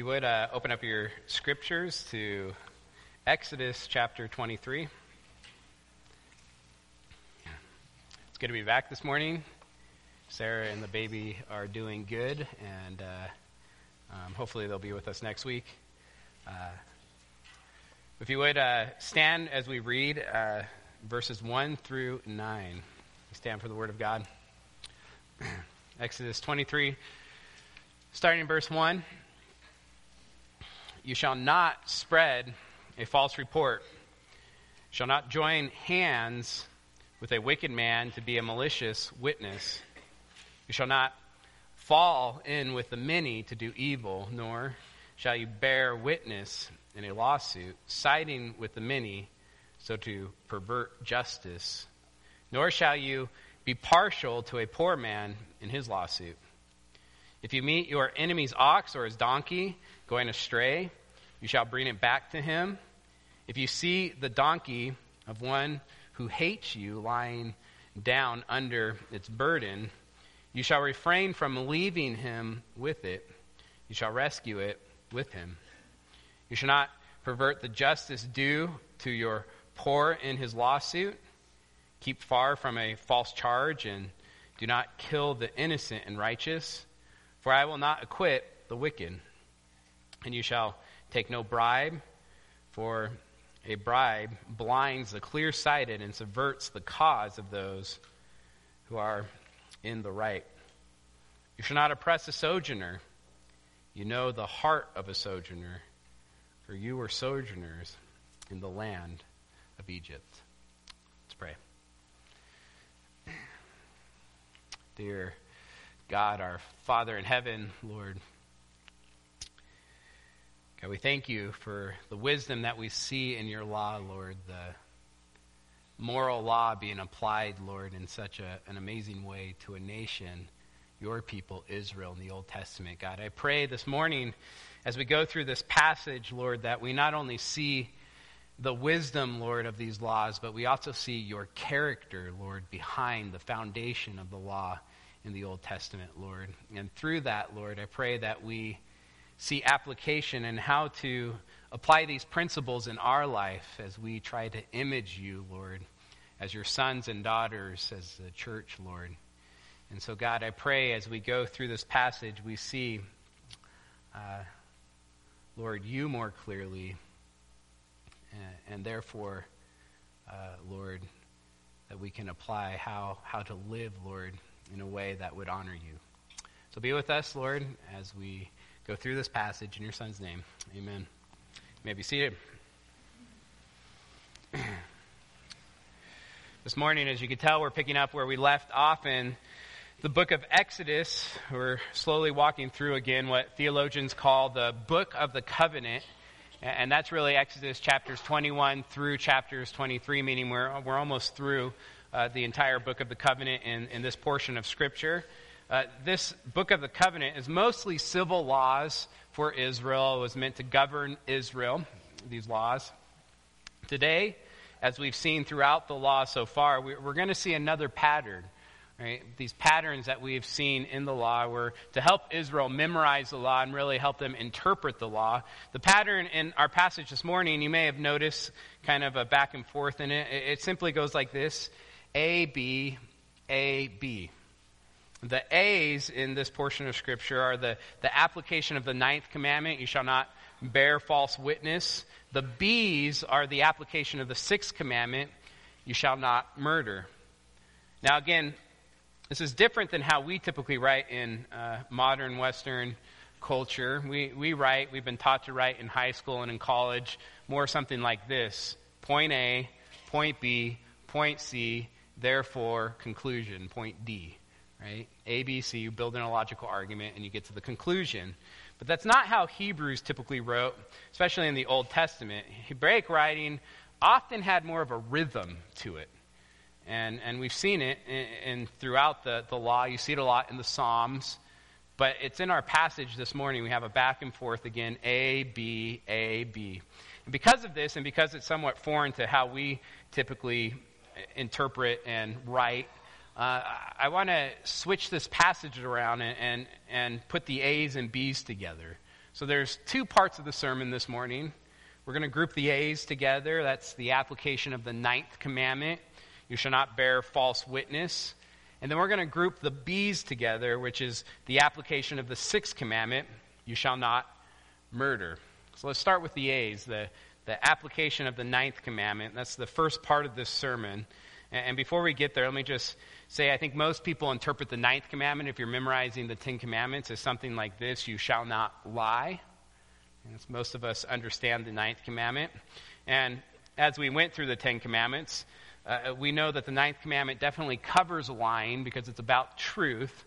you would, uh, open up your scriptures to Exodus chapter 23. It's good to be back this morning. Sarah and the baby are doing good, and uh, um, hopefully they'll be with us next week. Uh, if you would, uh, stand as we read uh, verses 1 through 9. Stand for the Word of God. Exodus 23, starting in verse 1. You shall not spread a false report, shall not join hands with a wicked man to be a malicious witness. You shall not fall in with the many to do evil, nor shall you bear witness in a lawsuit, siding with the many so to pervert justice. Nor shall you be partial to a poor man in his lawsuit. If you meet your enemy's ox or his donkey going astray, you shall bring it back to him. If you see the donkey of one who hates you lying down under its burden, you shall refrain from leaving him with it. You shall rescue it with him. You shall not pervert the justice due to your poor in his lawsuit. Keep far from a false charge and do not kill the innocent and righteous, for I will not acquit the wicked. And you shall take no bribe, for a bribe blinds the clear sighted and subverts the cause of those who are in the right. You shall not oppress a sojourner. You know the heart of a sojourner, for you were sojourners in the land of Egypt. Let's pray. Dear God, our Father in heaven, Lord, God, we thank you for the wisdom that we see in your law, Lord, the moral law being applied, Lord, in such a, an amazing way to a nation, your people, Israel, in the Old Testament. God, I pray this morning as we go through this passage, Lord, that we not only see the wisdom, Lord, of these laws, but we also see your character, Lord, behind the foundation of the law in the Old Testament, Lord. And through that, Lord, I pray that we see application and how to apply these principles in our life as we try to image you, Lord, as your sons and daughters, as the church, Lord. And so, God, I pray as we go through this passage, we see, uh, Lord, you more clearly, and, and therefore, uh, Lord, that we can apply how, how to live, Lord, in a way that would honor you. So be with us, Lord, as we go through this passage in your Son's name. Amen. You may be seated. this morning, as you can tell, we're picking up where we left off in the book of Exodus. We're slowly walking through again what theologians call the book of the covenant. And that's really Exodus chapters 21 through chapters 23, meaning we're, we're almost through uh, the entire book of the covenant in, in this portion of Scripture. Uh, this book of the covenant is mostly civil laws for Israel. It was meant to govern Israel, these laws. Today, as we've seen throughout the law so far, we're going to see another pattern. Right? These patterns that we've seen in the law were to help Israel memorize the law and really help them interpret the law. The pattern in our passage this morning, you may have noticed kind of a back and forth in it. It simply goes like this A, B, A, B. The A's in this portion of Scripture are the, the application of the ninth commandment you shall not bear false witness. The B's are the application of the sixth commandment you shall not murder. Now, again, this is different than how we typically write in uh, modern Western culture. We, we write, we've been taught to write in high school and in college more something like this point A, point B, point C, therefore, conclusion, point D right? A, B, C, you build in a logical argument and you get to the conclusion. But that's not how Hebrews typically wrote, especially in the Old Testament. Hebraic writing often had more of a rhythm to it. And, and we've seen it in, in throughout the, the law. You see it a lot in the Psalms. But it's in our passage this morning. We have a back and forth again A, B, A, B. And because of this, and because it's somewhat foreign to how we typically interpret and write uh, I want to switch this passage around and, and, and, put the A's and B's together. So there's two parts of the sermon this morning. We're going to group the A's together. That's the application of the ninth commandment. You shall not bear false witness. And then we're going to group the B's together, which is the application of the sixth commandment. You shall not murder. So let's start with the A's, the, the application of the ninth commandment. That's the first part of this sermon. And, and before we get there, let me just say I think most people interpret the ninth commandment, if you're memorizing the Ten Commandments, as something like this you shall not lie. And most of us understand the ninth commandment. And as we went through the Ten Commandments, uh, we know that the ninth commandment definitely covers lying because it's about truth.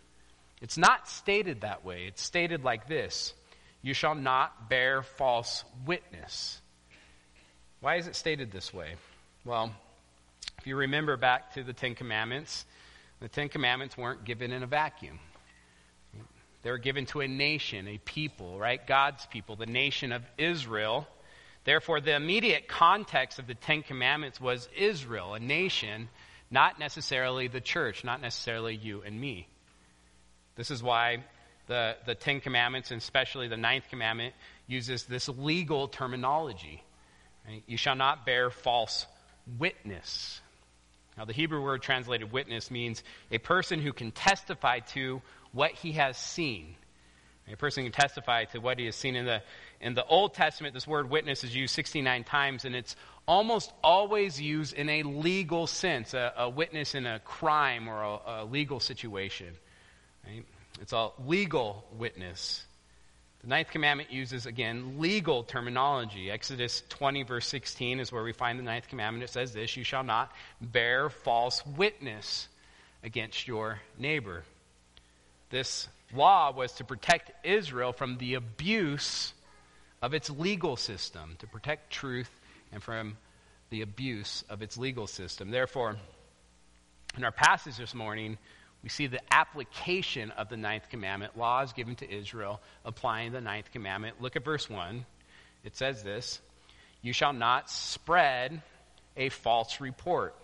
It's not stated that way. It's stated like this You shall not bear false witness. Why is it stated this way? Well, if you remember back to the Ten Commandments, the Ten Commandments weren't given in a vacuum. They were given to a nation, a people, right? God's people, the nation of Israel. Therefore, the immediate context of the Ten Commandments was Israel, a nation, not necessarily the church, not necessarily you and me. This is why the, the Ten Commandments, and especially the Ninth Commandment, uses this legal terminology. Right? You shall not bear false witness. Now, the Hebrew word translated witness means a person who can testify to what he has seen. A person can testify to what he has seen. In the, in the Old Testament, this word witness is used 69 times, and it's almost always used in a legal sense, a, a witness in a crime or a, a legal situation. Right? It's a legal witness. The ninth commandment uses, again, legal terminology. Exodus 20, verse 16 is where we find the ninth commandment. It says this You shall not bear false witness against your neighbor. This law was to protect Israel from the abuse of its legal system, to protect truth and from the abuse of its legal system. Therefore, in our passage this morning, we see the application of the ninth commandment, laws given to Israel applying the ninth commandment. Look at verse 1. It says this You shall not spread a false report.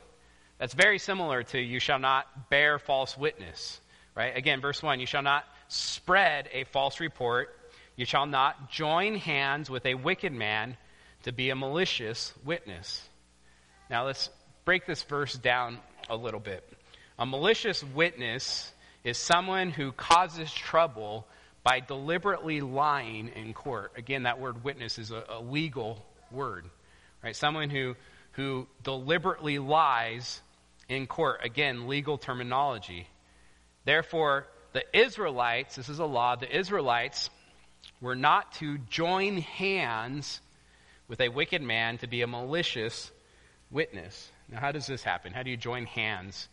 That's very similar to you shall not bear false witness. Right? Again, verse 1 You shall not spread a false report. You shall not join hands with a wicked man to be a malicious witness. Now let's break this verse down a little bit. A malicious witness is someone who causes trouble by deliberately lying in court. Again, that word witness is a, a legal word. Right? Someone who, who deliberately lies in court. Again, legal terminology. Therefore, the Israelites, this is a law, the Israelites were not to join hands with a wicked man to be a malicious witness. Now, how does this happen? How do you join hands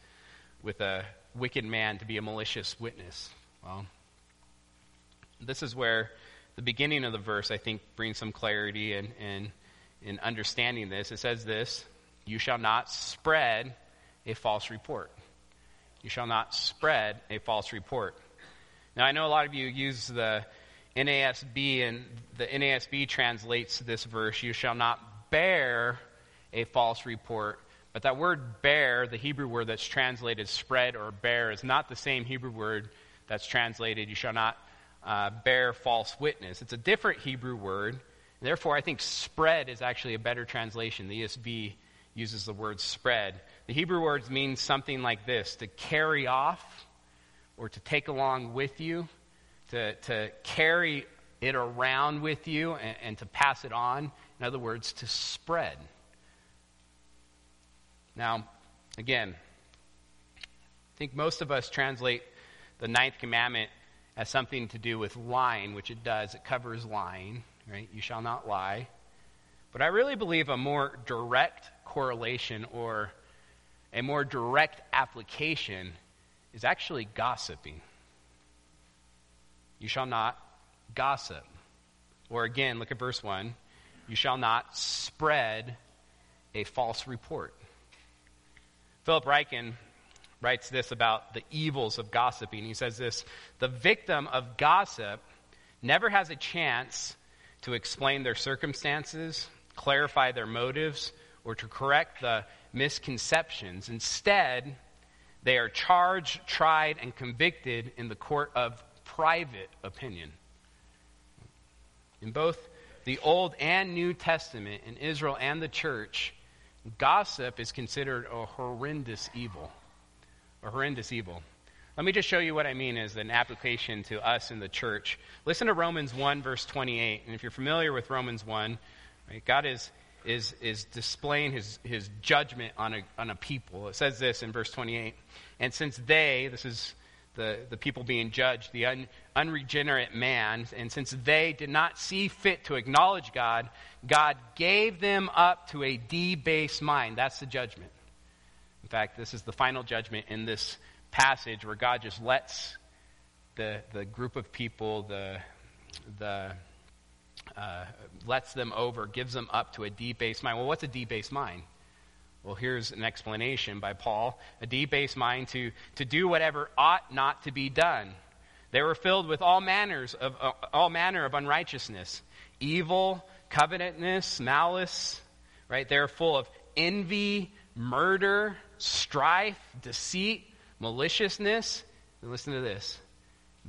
with a wicked man to be a malicious witness? Well, this is where the beginning of the verse, I think, brings some clarity in, in, in understanding this. It says this You shall not spread a false report. You shall not spread a false report. Now, I know a lot of you use the NASB, and the NASB translates this verse You shall not bear a false report but that word bear, the Hebrew word that's translated spread or bear, is not the same Hebrew word that's translated you shall not uh, bear false witness. It's a different Hebrew word. Therefore, I think spread is actually a better translation. The ESV uses the word spread. The Hebrew words mean something like this to carry off or to take along with you, to, to carry it around with you and, and to pass it on. In other words, to spread. Now, again, I think most of us translate the ninth commandment as something to do with lying, which it does. It covers lying, right? You shall not lie. But I really believe a more direct correlation or a more direct application is actually gossiping. You shall not gossip. Or again, look at verse 1. You shall not spread a false report. Philip Ryken writes this about the evils of gossiping. He says this The victim of gossip never has a chance to explain their circumstances, clarify their motives, or to correct the misconceptions. Instead, they are charged, tried, and convicted in the court of private opinion. In both the Old and New Testament, in Israel and the church, gossip is considered a horrendous evil. A horrendous evil. Let me just show you what I mean as an application to us in the church. Listen to Romans 1, verse 28. And if you're familiar with Romans 1, right, God is, is, is displaying his, his judgment on a, on a people. It says this in verse 28. And since they, this is the, the people being judged, the un, unregenerate man, and since they did not see fit to acknowledge God, God gave them up to a debased mind. That's the judgment. In fact, this is the final judgment in this passage where God just lets the, the group of people, the, the, uh, lets them over, gives them up to a debased mind. Well, what's a debased mind? Well, here's an explanation by Paul a debased mind to, to do whatever ought not to be done. They were filled with all manners of uh, all manner of unrighteousness, evil, covetousness, malice. Right? They're full of envy, murder, strife, deceit, maliciousness. And listen to this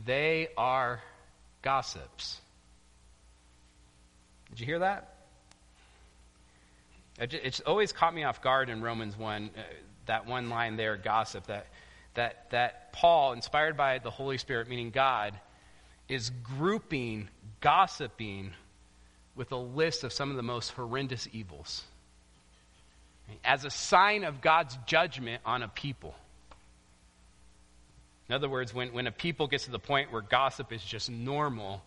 they are gossips. Did you hear that? It's always caught me off guard in Romans 1, uh, that one line there, gossip, that, that, that Paul, inspired by the Holy Spirit, meaning God, is grouping gossiping with a list of some of the most horrendous evils as a sign of God's judgment on a people. In other words, when, when a people gets to the point where gossip is just normal,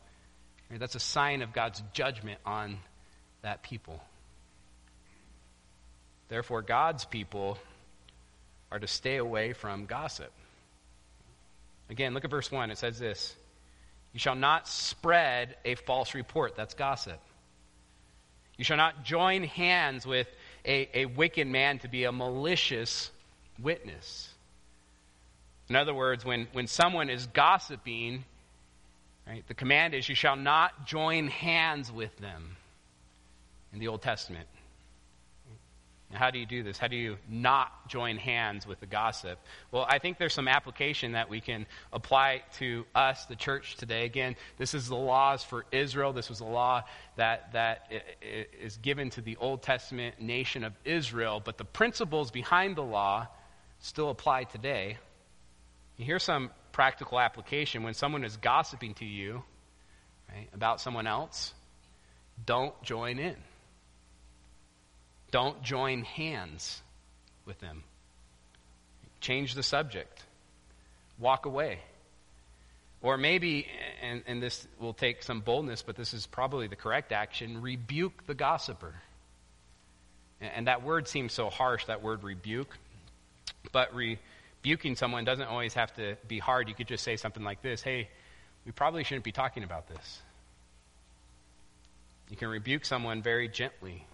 that's a sign of God's judgment on that people. Therefore, God's people are to stay away from gossip. Again, look at verse 1. It says this You shall not spread a false report. That's gossip. You shall not join hands with a, a wicked man to be a malicious witness. In other words, when, when someone is gossiping, right, the command is you shall not join hands with them in the Old Testament. How do you do this? How do you not join hands with the gossip? Well, I think there's some application that we can apply to us, the church today. Again, this is the laws for Israel. This was a law that, that is given to the Old Testament nation of Israel, but the principles behind the law still apply today. Here's some practical application. When someone is gossiping to you right, about someone else, don't join in. Don't join hands with them. Change the subject. Walk away. Or maybe, and, and this will take some boldness, but this is probably the correct action rebuke the gossiper. And that word seems so harsh, that word rebuke. But rebuking someone doesn't always have to be hard. You could just say something like this Hey, we probably shouldn't be talking about this. You can rebuke someone very gently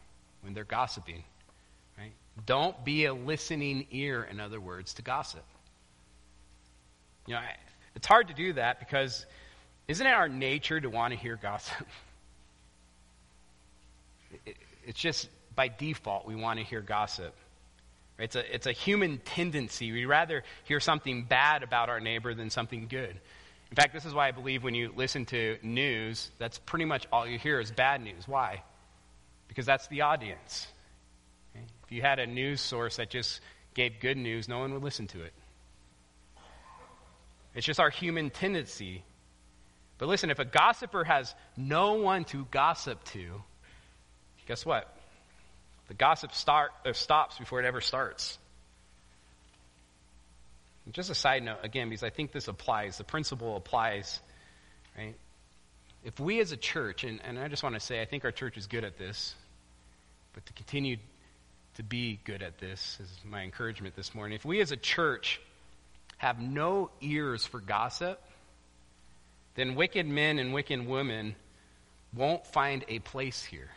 when they're gossiping. Right? Don't be a listening ear, in other words, to gossip. You know, it's hard to do that because isn't it our nature to want to hear gossip? It's just by default we want to hear gossip. It's a, it's a human tendency. We'd rather hear something bad about our neighbor than something good. In fact, this is why I believe when you listen to news, that's pretty much all you hear is bad news. Why? Because that's the audience. If you had a news source that just gave good news, no one would listen to it. It's just our human tendency. But listen, if a gossiper has no one to gossip to, guess what? The gossip start, uh, stops before it ever starts. And just a side note, again, because I think this applies, the principle applies, right? If we as a church, and, and I just want to say, I think our church is good at this, but to continue to be good at this is my encouragement this morning. If we as a church have no ears for gossip, then wicked men and wicked women won't find a place here.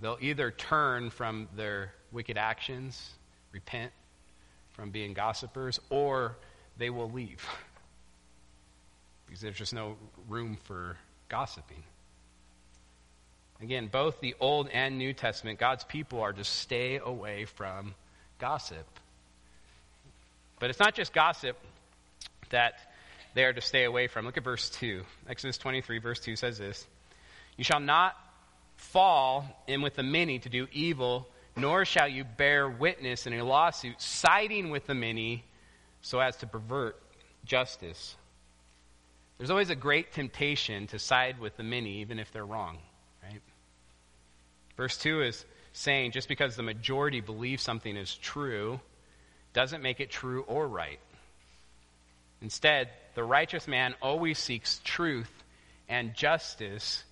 They'll either turn from their wicked actions, repent from being gossipers, or they will leave. because there's just no room for gossiping. Again, both the Old and New Testament, God's people are to stay away from gossip. But it's not just gossip that they are to stay away from. Look at verse 2. Exodus 23, verse 2 says this You shall not fall in with the many to do evil, nor shall you bear witness in a lawsuit, siding with the many so as to pervert justice. There's always a great temptation to side with the many, even if they're wrong, right? Verse 2 is saying just because the majority believes something is true doesn't make it true or right. Instead, the righteous man always seeks truth and justice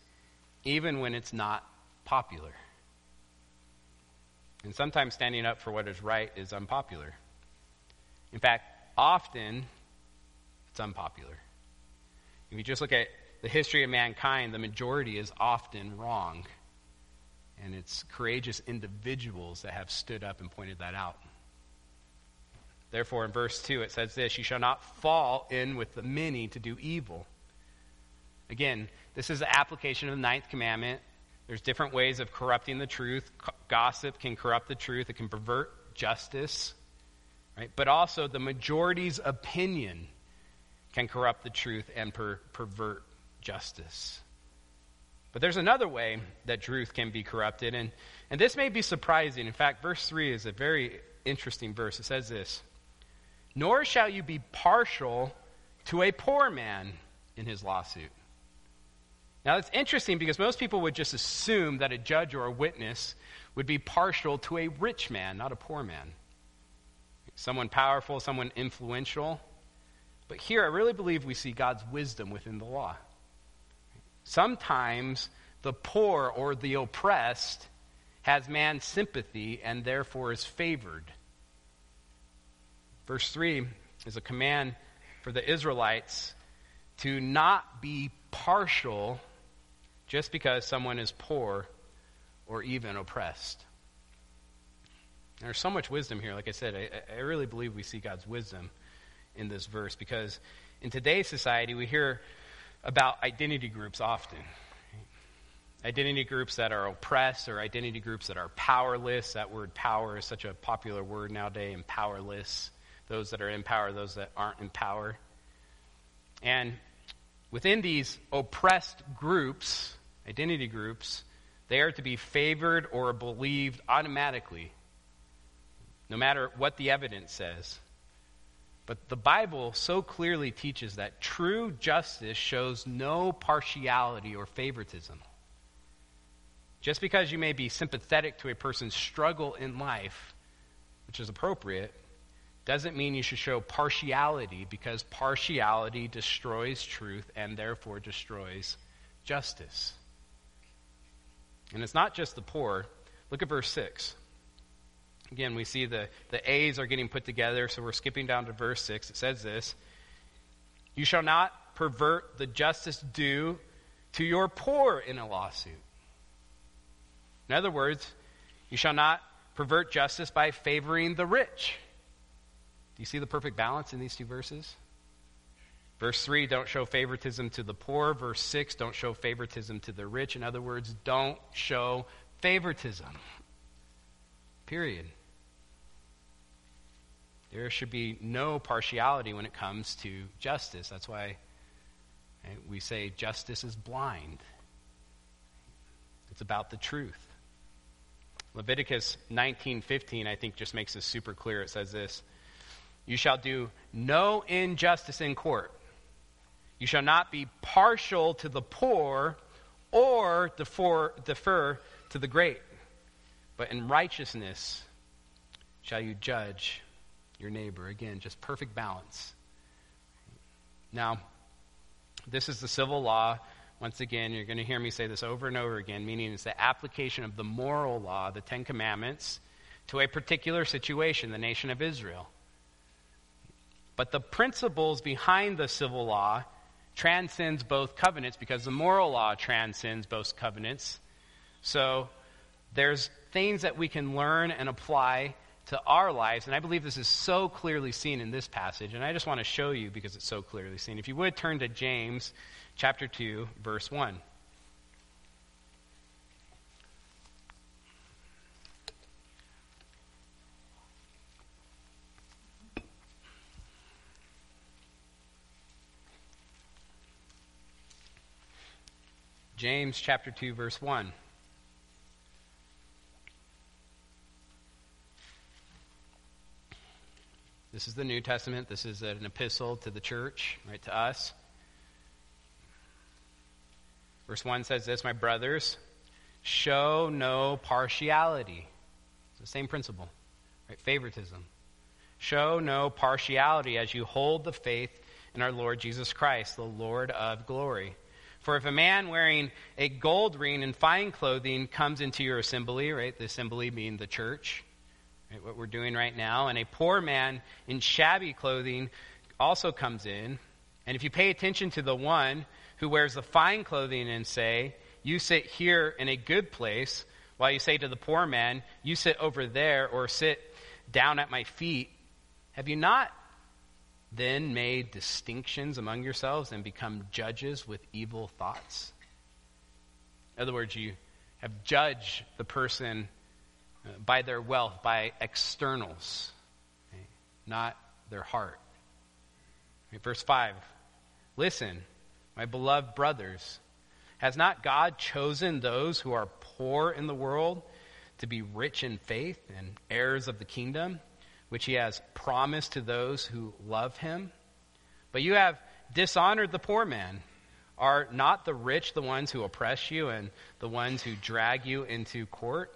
even when it's not popular. And sometimes standing up for what is right is unpopular. In fact, often it's unpopular. If you just look at the history of mankind, the majority is often wrong. And it's courageous individuals that have stood up and pointed that out. Therefore, in verse 2, it says this You shall not fall in with the many to do evil. Again, this is the application of the ninth commandment. There's different ways of corrupting the truth. Gossip can corrupt the truth, it can pervert justice. Right? But also, the majority's opinion can corrupt the truth and per- pervert justice. But there's another way that truth can be corrupted, and, and this may be surprising. In fact, verse 3 is a very interesting verse. It says this Nor shall you be partial to a poor man in his lawsuit. Now, it's interesting because most people would just assume that a judge or a witness would be partial to a rich man, not a poor man. Someone powerful, someone influential. But here, I really believe we see God's wisdom within the law. Sometimes the poor or the oppressed has man's sympathy and therefore is favored. Verse 3 is a command for the Israelites to not be partial just because someone is poor or even oppressed. There's so much wisdom here. Like I said, I, I, really believe we see God's wisdom in this verse because in today's society, we hear about identity groups often. Identity groups that are oppressed or identity groups that are powerless. That word power is such a popular word nowadays, and powerless. Those that are in power, those that aren't in power. And within these oppressed groups, identity groups, they are to be favored or believed automatically, no matter what the evidence says. But the Bible so clearly teaches that true justice shows no partiality or favoritism. Just because you may be sympathetic to a person's struggle in life, which is appropriate, doesn't mean you should show partiality because partiality destroys truth and therefore destroys justice. And it's not just the poor. Look at verse 6. Again, we see the, the A's are getting put together, so we're skipping down to verse 6. It says this You shall not pervert the justice due to your poor in a lawsuit. In other words, you shall not pervert justice by favoring the rich. Do you see the perfect balance in these two verses? Verse 3, don't show favoritism to the poor. Verse 6, don't show favoritism to the rich. In other words, don't show favoritism. Period. There should be no partiality when it comes to justice. That's why we say justice is blind. It's about the truth. Leviticus 19:15 I think just makes this super clear. It says this, "You shall do no injustice in court." You shall not be partial to the poor or defer, defer to the great, but in righteousness shall you judge your neighbor. Again, just perfect balance. Now, this is the civil law. Once again, you're going to hear me say this over and over again, meaning it's the application of the moral law, the Ten Commandments, to a particular situation, the nation of Israel. But the principles behind the civil law transcends both covenants because the moral law transcends both covenants. So there's things that we can learn and apply to our lives. And I believe this is so clearly seen in this passage. And I just want to show you because it's so clearly seen. If you would turn to James chapter 2, verse 1. James chapter 2, verse 1. This is the New Testament. This is an epistle to the church, right, to us. Verse 1 says this My brothers, show no partiality. It's the same principle, right? Favoritism. Show no partiality as you hold the faith in our Lord Jesus Christ, the Lord of glory. For if a man wearing a gold ring and fine clothing comes into your assembly, right? The assembly being the church, right, what we're doing right now, and a poor man in shabby clothing also comes in, and if you pay attention to the one who wears the fine clothing and say, You sit here in a good place, while you say to the poor man, You sit over there or sit down at my feet, have you not then made distinctions among yourselves and become judges with evil thoughts? In other words, you have judged the person by their wealth, by externals, okay? not their heart. Okay, verse 5 Listen, my beloved brothers, has not God chosen those who are poor in the world to be rich in faith and heirs of the kingdom, which he has promised to those who love him? But you have dishonored the poor man. Are not the rich the ones who oppress you and the ones who drag you into court?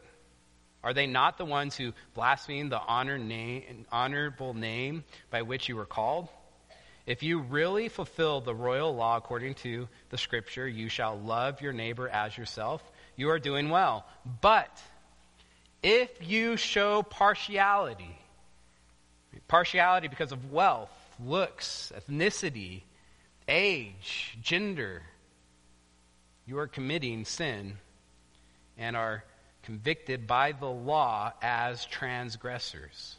Are they not the ones who blaspheme the honor name, honorable name by which you were called? If you really fulfill the royal law according to the scripture, you shall love your neighbor as yourself, you are doing well. But if you show partiality, partiality because of wealth, looks, ethnicity, age, gender, you are committing sin and are convicted by the law as transgressors.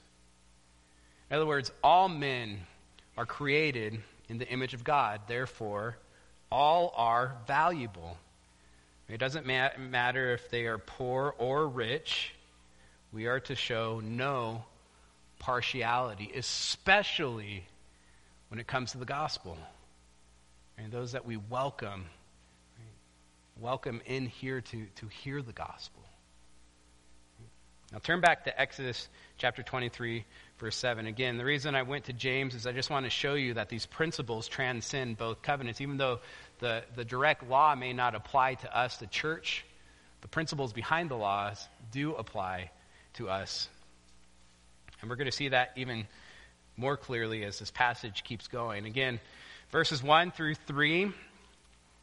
In other words, all men are created in the image of God. Therefore, all are valuable. It doesn't ma- matter if they are poor or rich. We are to show no partiality, especially when it comes to the gospel. And those that we welcome, welcome in here to, to hear the gospel. Now turn back to Exodus chapter 23, verse 7. Again, the reason I went to James is I just want to show you that these principles transcend both covenants. Even though the, the direct law may not apply to us, the church, the principles behind the laws do apply to us. And we're going to see that even more clearly as this passage keeps going. Again, verses 1 through 3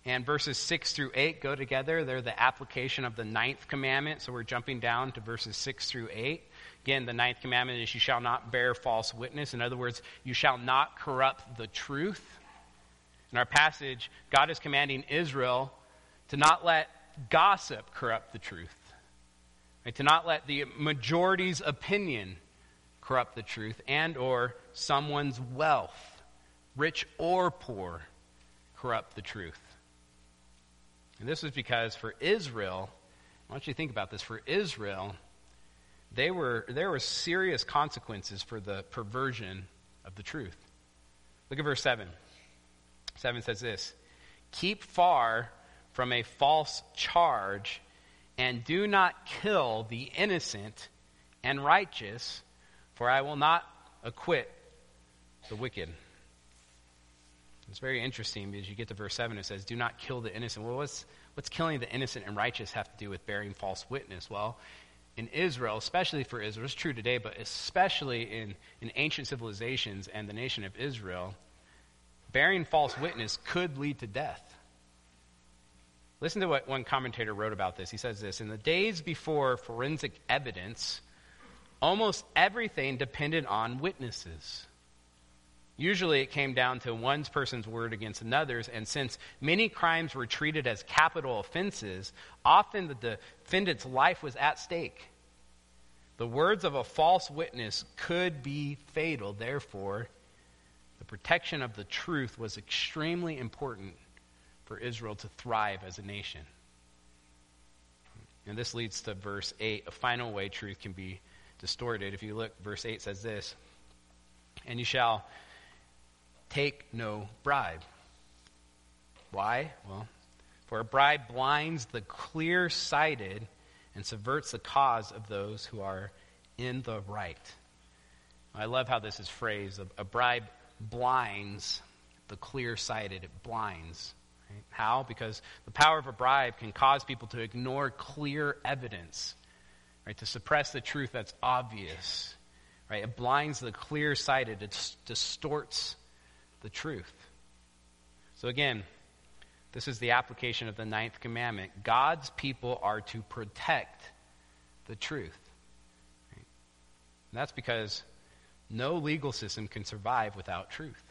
and verses 6 through 8 go together. They're the application of the ninth commandment. So we're jumping down to verses 6 through 8. Again, the ninth commandment is you shall not bear false witness. In other words, you shall not corrupt the truth. In our passage, God is commanding Israel to not let gossip corrupt the truth, right? to not let the majority's opinion corrupt the truth, and or someone's wealth, rich or poor, corrupt the truth. And this was because for Israel, I want you to think about this. For Israel, they were, there were serious consequences for the perversion of the truth. Look at verse 7. 7 says this Keep far from a false charge, and do not kill the innocent and righteous, for I will not acquit the wicked. It's very interesting because you get to verse 7, it says, Do not kill the innocent. Well, what's, what's killing the innocent and righteous have to do with bearing false witness? Well, in Israel, especially for Israel, it's true today, but especially in, in ancient civilizations and the nation of Israel, bearing false witness could lead to death. Listen to what one commentator wrote about this. He says this In the days before forensic evidence, almost everything depended on witnesses. Usually it came down to one person's word against another's, and since many crimes were treated as capital offenses, often the defendant's life was at stake. The words of a false witness could be fatal. Therefore, the protection of the truth was extremely important for Israel to thrive as a nation. And this leads to verse 8, a final way truth can be distorted. If you look, verse 8 says this And you shall take no bribe. Why? Well, For a bribe blinds the clear sighted and subverts the cause of those who are in the right. I love how this is phrased. A, bribe blinds the clear sighted, it blinds. Right? How? Because the power of a bribe can cause people to ignore clear evidence, right? to suppress the truth that's obvious. Right? It blinds the clear sighted, it distorts the truth. So, again, this is the application of the ninth commandment. God's people are to protect the truth. That's because no legal system can survive without truth.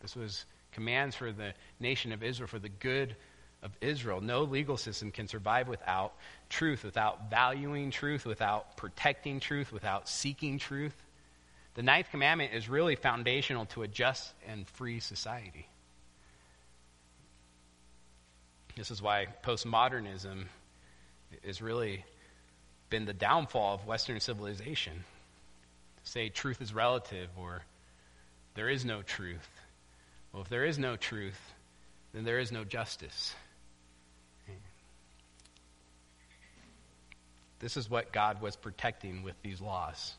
This was commands for the nation of Israel, for the good of Israel. No legal system can survive without truth, without valuing truth, without protecting truth, without seeking truth. The ninth commandment is really foundational to a just and free society. This is why postmodernism has really been the downfall of Western civilization. Say truth is relative or there is no truth. Well, if there is no truth, then there is no justice. This is what God was protecting with these laws.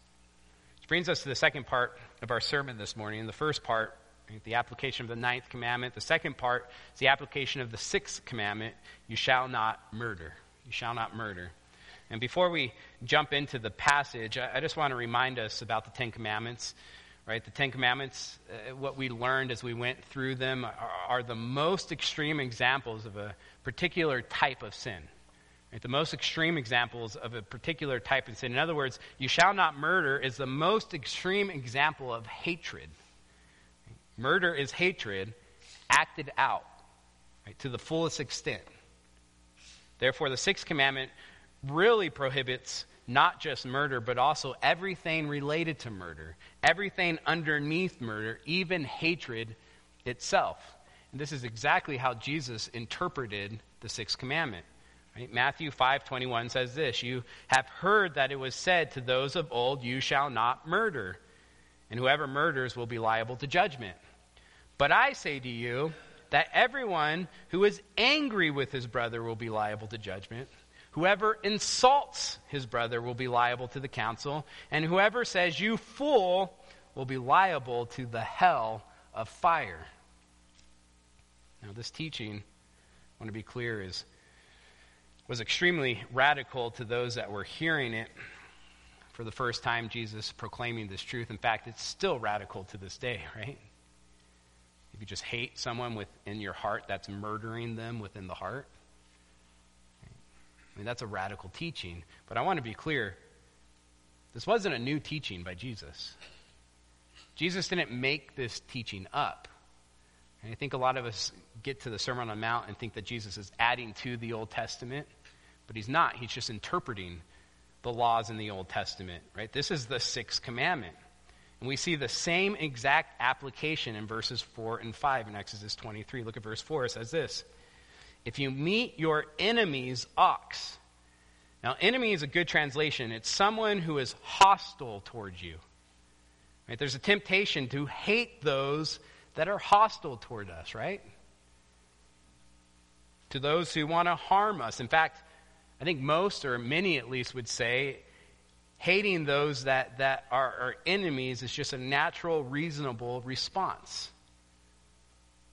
Brings us to the second part of our sermon this morning. In the first part, the application of the ninth commandment. The second part is the application of the sixth commandment you shall not murder. You shall not murder. And before we jump into the passage, I just want to remind us about the Ten Commandments. Right? The Ten Commandments, uh, what we learned as we went through them, are, are the most extreme examples of a particular type of sin. Right? The most extreme examples of a particular type of sin. In other words, you shall not murder is the most extreme example of hatred. Murder is hatred acted out right, to the fullest extent. Therefore, the sixth commandment really prohibits not just murder, but also everything related to murder, everything underneath murder, even hatred itself. And this is exactly how Jesus interpreted the sixth commandment. Right? Matthew 5:21 says this, "You have heard that it was said to those of old, you shall not murder, and whoever murders will be liable to judgment. But I say to you that everyone who is angry with his brother will be liable to judgment." Whoever insults his brother will be liable to the council, and whoever says, You fool, will be liable to the hell of fire. Now, this teaching, I want to be clear, is was extremely radical to those that were hearing it for the first time, Jesus proclaiming this truth. In fact, it's still radical to this day, right? If you just hate someone within your heart, that's murdering them within the heart. I mean, that's a radical teaching. But I want to be clear this wasn't a new teaching by Jesus. Jesus didn't make this teaching up. And I think a lot of us get to the Sermon on the Mount and think that Jesus is adding to the Old Testament but he's not. He's just interpreting the laws in the Old Testament, right? This is the sixth commandment. And we see the same exact application in verses 4 and 5 in Exodus 23. Look at verse 4. It says this If you meet your enemy's ox, now, enemy is a good translation. It's someone who is hostile towards you. Right? There's a temptation to hate those that are hostile toward us, right? To those who want to harm us. In fact, I think most, or many at least, would say hating those that, that are our enemies is just a natural, reasonable response.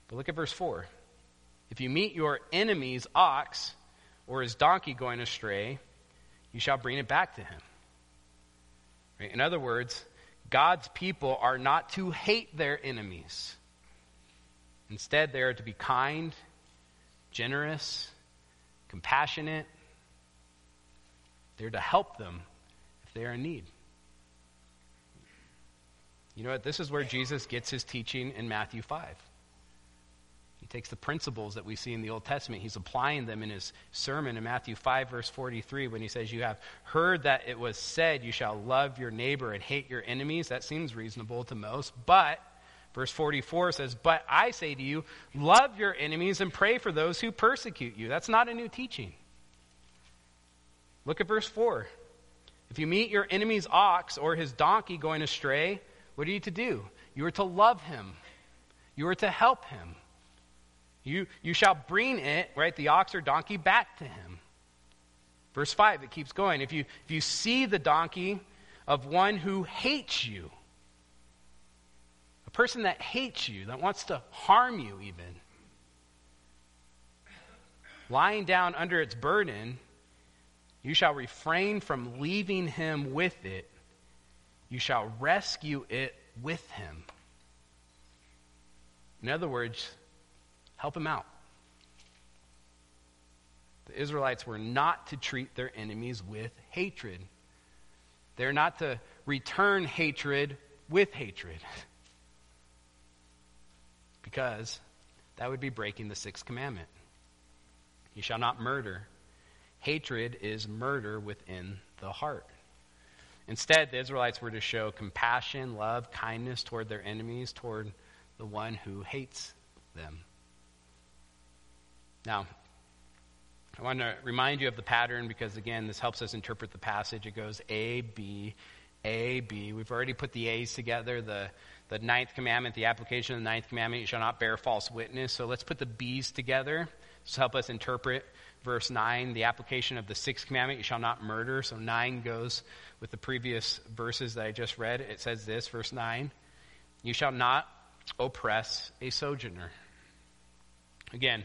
But look at verse 4. If you meet your enemy's ox or his donkey going astray, you shall bring it back to him. Right? In other words, God's people are not to hate their enemies. Instead, they are to be kind, generous, compassionate, they're to help them if they are in need. You know what? This is where Jesus gets his teaching in Matthew 5. He takes the principles that we see in the Old Testament, he's applying them in his sermon in Matthew 5, verse 43, when he says, You have heard that it was said, You shall love your neighbor and hate your enemies. That seems reasonable to most. But, verse 44 says, But I say to you, love your enemies and pray for those who persecute you. That's not a new teaching. Look at verse 4. If you meet your enemy's ox or his donkey going astray, what are you to do? You are to love him, you are to help him. You, you shall bring it, right, the ox or donkey, back to him. Verse 5, it keeps going. If you, if you see the donkey of one who hates you, a person that hates you, that wants to harm you even, lying down under its burden, you shall refrain from leaving him with it. You shall rescue it with him. In other words, help him out. The Israelites were not to treat their enemies with hatred. They're not to return hatred with hatred. because that would be breaking the sixth commandment. You shall not murder. Hatred is murder within the heart. Instead, the Israelites were to show compassion, love, kindness toward their enemies, toward the one who hates them. Now, I want to remind you of the pattern because, again, this helps us interpret the passage. It goes A, B, A, B. We've already put the A's together. The, the ninth commandment, the application of the ninth commandment, you shall not bear false witness. So let's put the B's together. to help us interpret verse 9, the application of the sixth commandment, you shall not murder. So 9 goes with the previous verses that I just read. It says this, verse 9 You shall not oppress a sojourner. Again,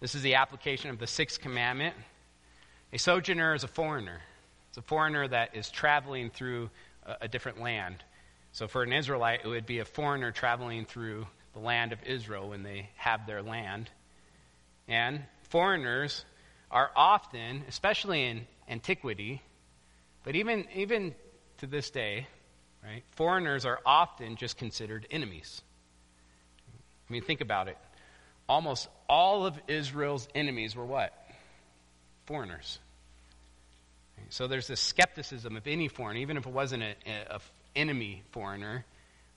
this is the application of the sixth commandment. A sojourner is a foreigner. It's a foreigner that is traveling through a, a different land. So for an Israelite, it would be a foreigner traveling through the land of Israel when they have their land. And foreigners are often, especially in antiquity, but even, even to this day, right, foreigners are often just considered enemies. I mean, think about it. Almost all of Israel's enemies were what? Foreigners. So there's this skepticism of any foreigner, even if it wasn't an enemy foreigner.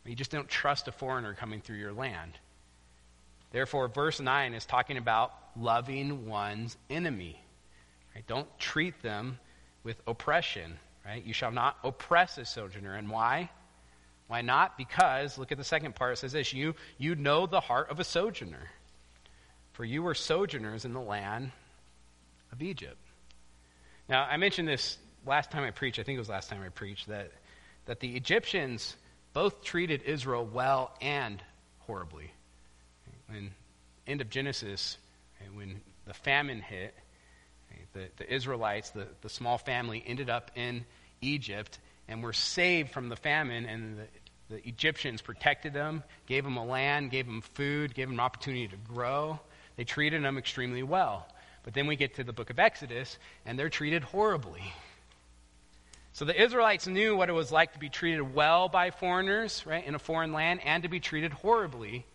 You just don't trust a foreigner coming through your land. Therefore, verse 9 is talking about loving one's enemy. Right? Don't treat them with oppression. Right? You shall not oppress a sojourner. And why? Why not? Because, look at the second part. It says this You, you know the heart of a sojourner, for you were sojourners in the land of Egypt. Now, I mentioned this last time I preached. I think it was last time I preached that, that the Egyptians both treated Israel well and horribly. End of Genesis, when the famine hit, the, the Israelites, the, the small family, ended up in Egypt and were saved from the famine, and the, the Egyptians protected them, gave them a land, gave them food, gave them an opportunity to grow. They treated them extremely well. But then we get to the book of Exodus, and they're treated horribly. So the Israelites knew what it was like to be treated well by foreigners, right, in a foreign land, and to be treated horribly.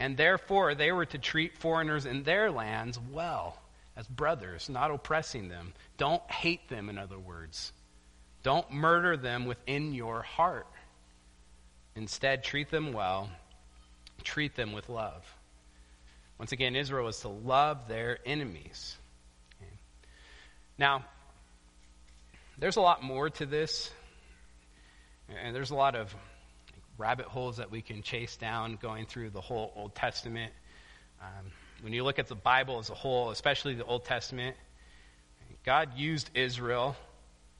And therefore, they were to treat foreigners in their lands well as brothers, not oppressing them. Don't hate them, in other words. Don't murder them within your heart. Instead, treat them well, treat them with love. Once again, Israel was to love their enemies. Okay. Now, there's a lot more to this, and there's a lot of rabbit holes that we can chase down going through the whole Old Testament. Um, when you look at the Bible as a whole, especially the Old Testament, God used Israel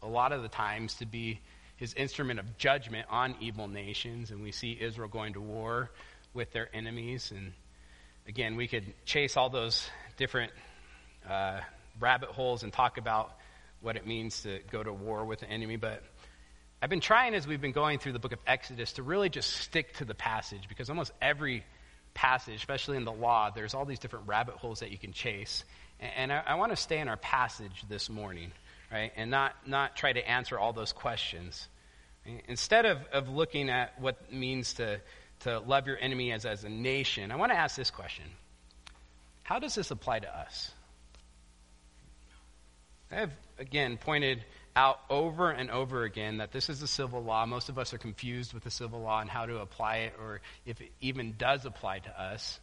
a lot of the times to be his instrument of judgment on evil nations. And we see Israel going to war with their enemies. And again, we could chase all those different uh, rabbit holes and talk about what it means to go to war with the enemy. But I've been trying as we've been going through the book of Exodus to really just stick to the passage because almost every passage, especially in the law, there's all these different rabbit holes that you can chase. And, I, I want to stay in our passage this morning, right? And not, not try to answer all those questions. Instead of, of looking at what it means to, to love your enemy as, as a nation, I want to ask this question How does this apply to us? I have, again, pointed out over and over again that this is the civil law. Most of us are confused with the civil law and how to apply it, or if it even does apply to us.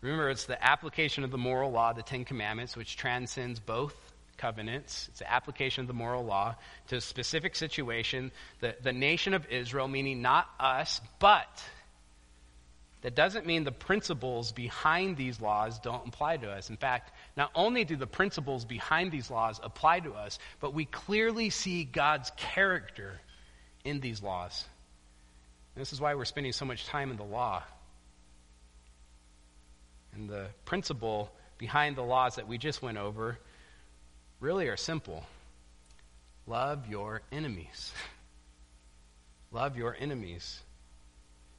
Remember, it's the application of the moral law, the Ten Commandments, which transcends both covenants. It's the application of the moral law to a specific situation. The, the nation of Israel, meaning not us, but that doesn't mean the principles behind these laws don't apply to us. In fact, not only do the principles behind these laws apply to us, but we clearly see God's character in these laws. And this is why we're spending so much time in the law. And the principle behind the laws that we just went over really are simple love your enemies. love your enemies.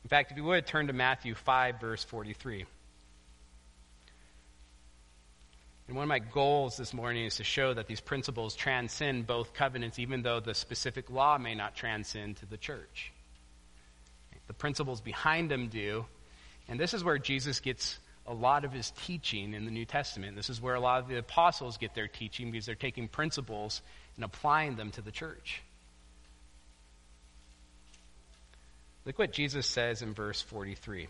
In fact, if you would turn to Matthew 5, verse 43. And one of my goals this morning is to show that these principles transcend both covenants, even though the specific law may not transcend to the church. The principles behind them do. And this is where Jesus gets a lot of his teaching in the New Testament. This is where a lot of the apostles get their teaching because they're taking principles and applying them to the church. Look what Jesus says in verse 43.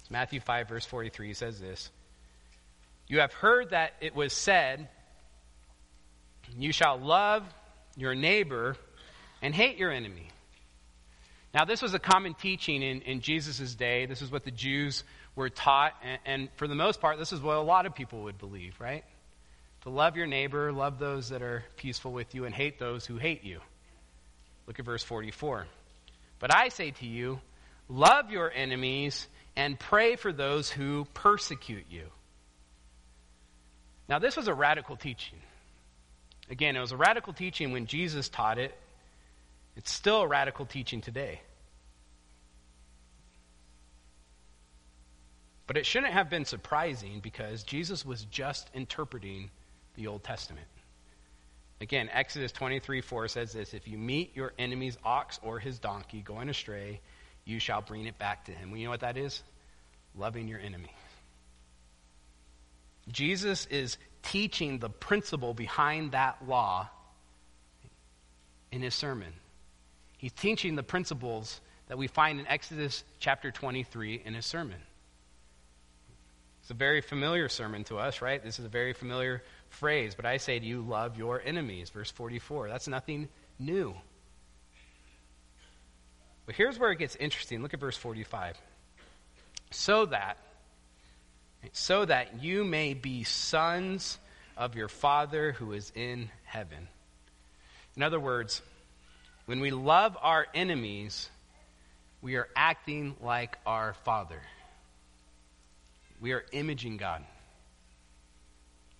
It's Matthew 5, verse 43. He says this You have heard that it was said, You shall love your neighbor and hate your enemy. Now, this was a common teaching in, in Jesus' day. This is what the Jews were taught. And, and for the most part, this is what a lot of people would believe, right? To love your neighbor, love those that are peaceful with you, and hate those who hate you. Look at verse 44. But I say to you, love your enemies and pray for those who persecute you. Now, this was a radical teaching. Again, it was a radical teaching when Jesus taught it. It's still a radical teaching today. But it shouldn't have been surprising because Jesus was just interpreting the Old Testament. Again, Exodus 23 4 says this If you meet your enemy's ox or his donkey going astray, you shall bring it back to him. Well, you know what that is? Loving your enemy. Jesus is teaching the principle behind that law in his sermon. He's teaching the principles that we find in Exodus chapter 23 in his sermon. It's a very familiar sermon to us, right? This is a very familiar phrase, but I say to you, love your enemies. Verse 44. That's nothing new. But here's where it gets interesting. Look at verse 45. So that, so that you may be sons of your Father who is in heaven. In other words, when we love our enemies, we are acting like our Father. We are imaging God.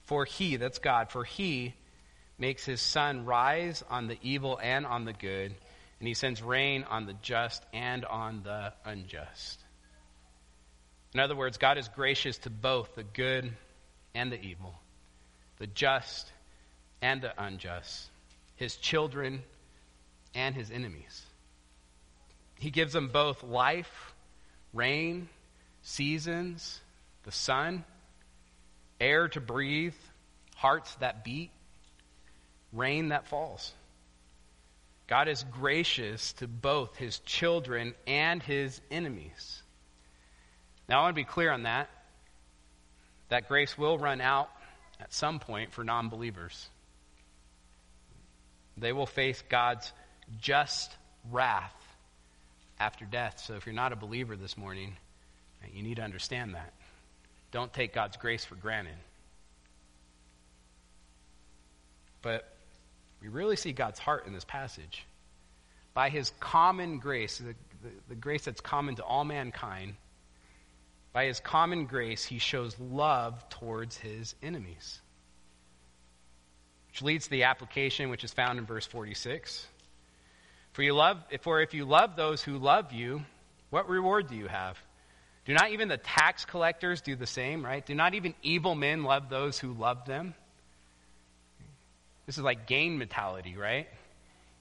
For he, that's God, for he makes his sun rise on the evil and on the good, and he sends rain on the just and on the unjust. In other words, God is gracious to both the good and the evil, the just and the unjust, his children and his enemies. He gives them both life, rain, seasons, the sun air to breathe, hearts that beat, rain that falls. God is gracious to both his children and his enemies. Now, I want to be clear on that. That grace will run out at some point for non believers. They will face God's just wrath after death. So, if you're not a believer this morning, you need to understand that. Don't take God's grace for granted. But we really see God's heart in this passage. By his common grace, the, the, the, grace that's common to all mankind, by his common grace, he shows love towards his enemies. Which leads to the application which is found in verse 46. For, you love, for if you love those who love you, what reward do you have? Do not even the tax collectors do the same, right? Do not even evil men love those who love them? This is like gain mentality, right?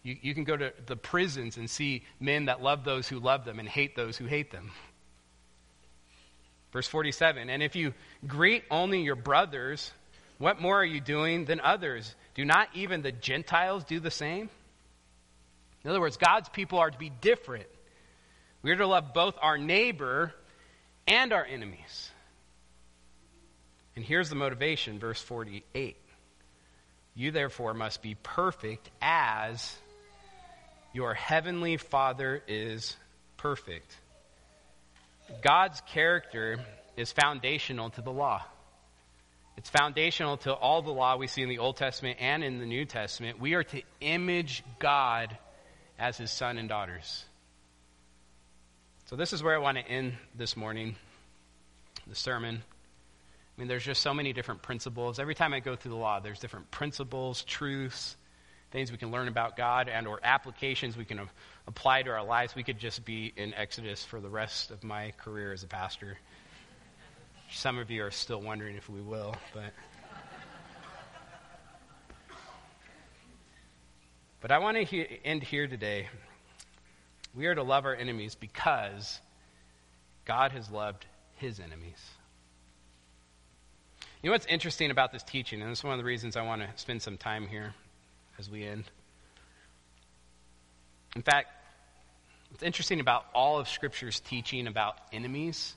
You, you can go to the prisons and see men that love those who love them and hate those who hate them. Verse 47 And if you greet only your brothers, what more are you doing than others? Do not even the Gentiles do the same? In other words, God's people are to be different. We are to love both our neighbor and our enemies. And here's the motivation, verse 48. You therefore must be perfect as your heavenly Father is perfect. God's character is foundational to the law. It's foundational to all the law we see in the Old Testament and in the New Testament. We are to image God as his son and daughters. So, this is where I want to end this morning, the sermon. I mean, there's just so many different principles. Every time I go through the law, there's different principles, truths, things we can learn about God, and or applications we can apply to our lives. We could just be in Exodus for the rest of my career as a pastor. Some of you are still wondering if we will, but. But I want to he- end here today. We are to love our enemies because God has loved his enemies. You know what's interesting about this teaching, and is one of the reasons I want to spend some time here as we end. In fact, what's interesting about all of Scripture's teaching about enemies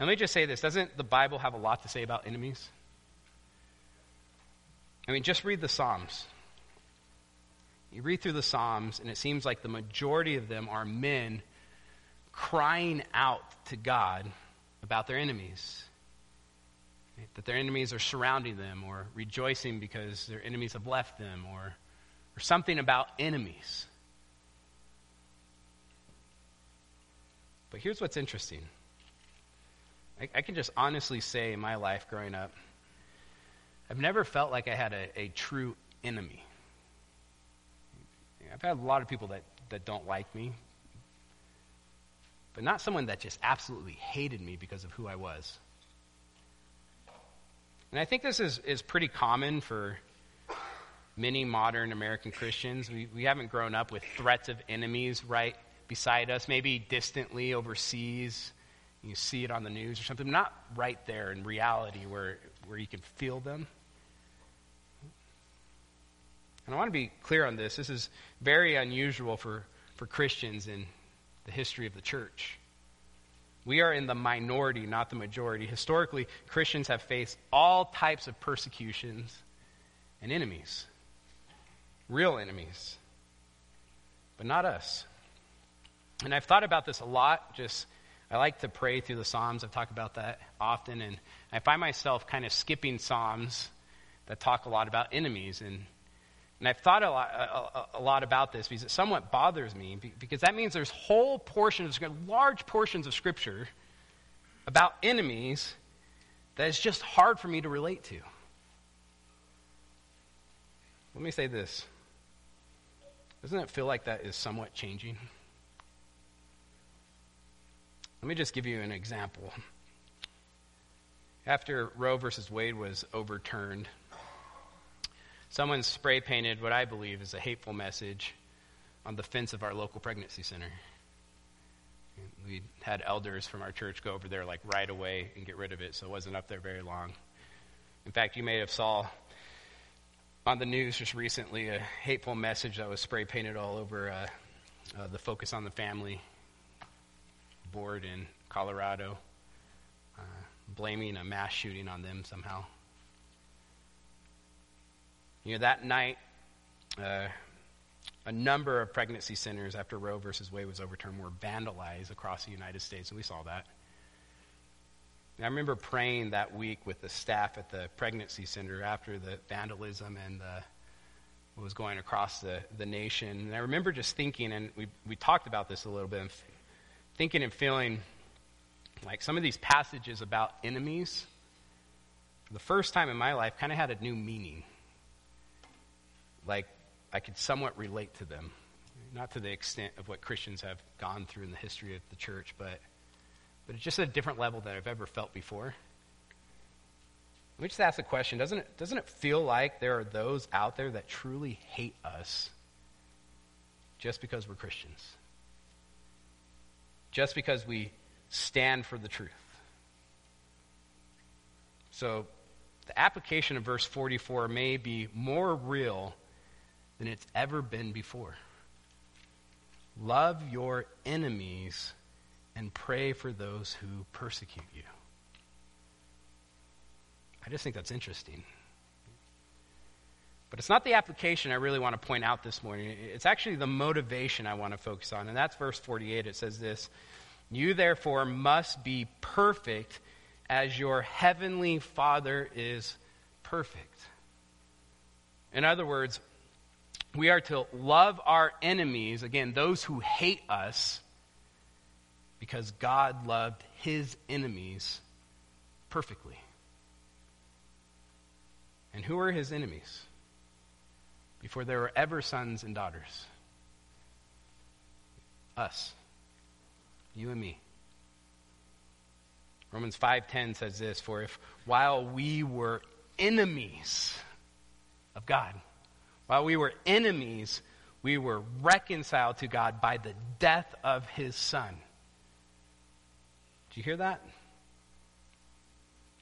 and let me just say this doesn't the Bible have a lot to say about enemies? I mean, just read the Psalms. You read through the Psalms, and it seems like the majority of them are men crying out to God about their enemies. That their enemies are surrounding them, or rejoicing because their enemies have left them, or, or something about enemies. But here's what's interesting I, I can just honestly say in my life growing up, I've never felt like I had a, a true enemy. I've had a lot of people that, that don't like me, but not someone that just absolutely hated me because of who I was. And I think this is, is pretty common for many modern American Christians. We, we haven't grown up with threats of enemies right beside us, maybe distantly overseas, you see it on the news or something, not right there in reality where, where you can feel them. And I want to be clear on this. This is very unusual for, for Christians in the history of the church. We are in the minority, not the majority. Historically, Christians have faced all types of persecutions and enemies, real enemies, but not us. And I've thought about this a lot just I like to pray through the Psalms. I've talked about that often. And I find myself kind of skipping Psalms that talk a lot about enemies. And, and I've thought a lot, a, a lot about this because it somewhat bothers me because that means there's whole portions, large portions of Scripture about enemies that is just hard for me to relate to. Let me say this. Doesn't it feel like that is somewhat changing? Let me just give you an example. After Roe versus Wade was overturned, someone spray painted what I believe is a hateful message on the fence of our local pregnancy center. We had elders from our church go over there like right away and get rid of it, so it wasn't up there very long. In fact, you may have saw on the news just recently a hateful message that was spray painted all over uh, uh, the focus on the family board in Colorado, uh, blaming a mass shooting on them somehow. You know, that night, uh, a number of pregnancy centers after Roe versus Wade was overturned were vandalized across the United States, and we saw that. And I remember praying that week with the staff at the pregnancy center after the vandalism and the, what was going across the, the nation. And I remember just thinking, and we, we talked about this a little bit, thinking and feeling like some of these passages about enemies, for the first time in my life, kind of had a new meaning. Like I could somewhat relate to them. Not to the extent of what Christians have gone through in the history of the church, but, but it's just a different level than I've ever felt before. Let me just ask the question doesn't it, doesn't it feel like there are those out there that truly hate us just because we're Christians? just because we stand for the truth. So, the application of verse 44 may be more real than it's ever been before. Love your enemies and pray for those who persecute you. I just think that's interesting. But it's not the application I really want to point out this morning. It's actually the motivation I want to focus on. And that's verse 48. It says this You therefore must be perfect as your heavenly Father is perfect. In other words, we are to love our enemies, again, those who hate us, because God loved his enemies perfectly. And who are his enemies? Before there were ever sons and daughters. Us. You and me. Romans 5:10 says this, for if while we were enemies of God, while we were enemies, we were reconciled to God by the death of his son. Do you hear that?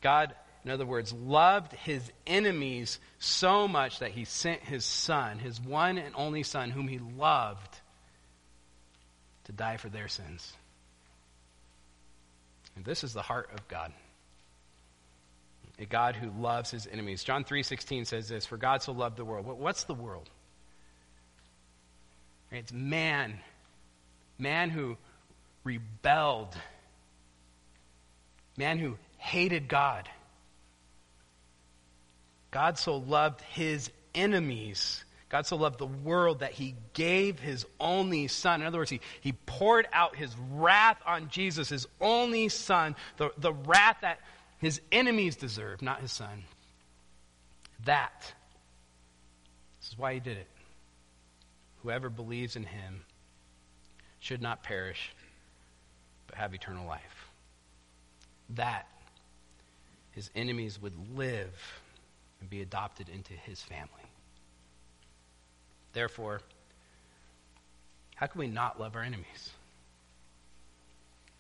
God, in other words, loved his enemies so much that he sent his son, his one and only son, whom he loved, to die for their sins. And this is the heart of God. A God who loves his enemies. John 3:16 says this, "For God so loved the world." What's the world? It's man. Man who rebelled. Man who hated God. God so loved his enemies God so loved the world that he gave his only son. In other words, he, he poured out his wrath on Jesus, his only son, the, the wrath that his enemies deserve, not his son. That. This is why he did it. Whoever believes in him should not perish, but have eternal life. That his enemies would live and be adopted into his family. Therefore, how can we not love our enemies?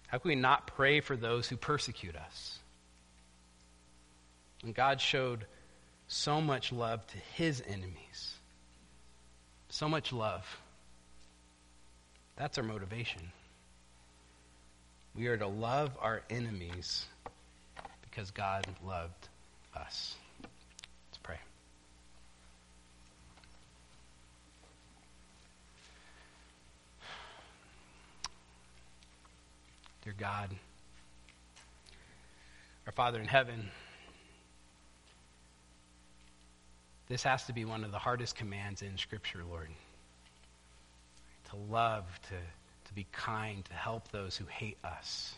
How can we not pray for those who persecute us? And God showed so much love to his enemies. So much love. That's our motivation. We are to love our enemies because God loved us. Let's pray. Dear God, our Father in heaven, this has to be one of the hardest commands in Scripture, Lord. To love, to, to be kind, to help those who hate us.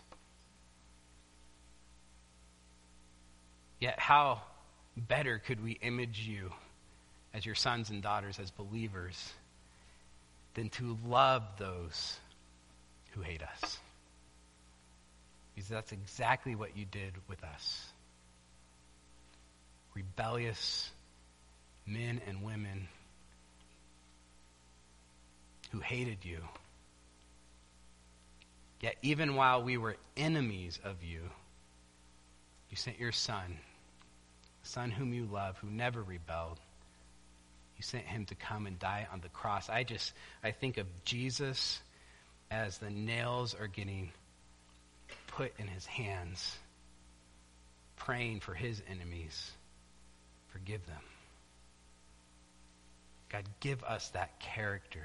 Yet, how better could we image you as your sons and daughters, as believers, than to love those who hate us? Because that's exactly what you did with us. Rebellious men and women who hated you. Yet, even while we were enemies of you, you sent your son, the son whom you love, who never rebelled. You sent him to come and die on the cross. I just, I think of Jesus as the nails are getting put in his hands, praying for his enemies. Forgive them. God, give us that character.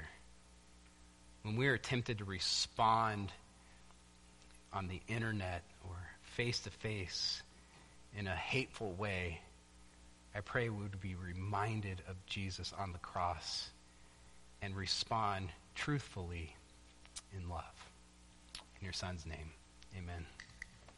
When we are tempted to respond on the internet or face to face in a hateful way, I pray we would be reminded of Jesus on the cross and respond truthfully in love. In your son's name. Amen.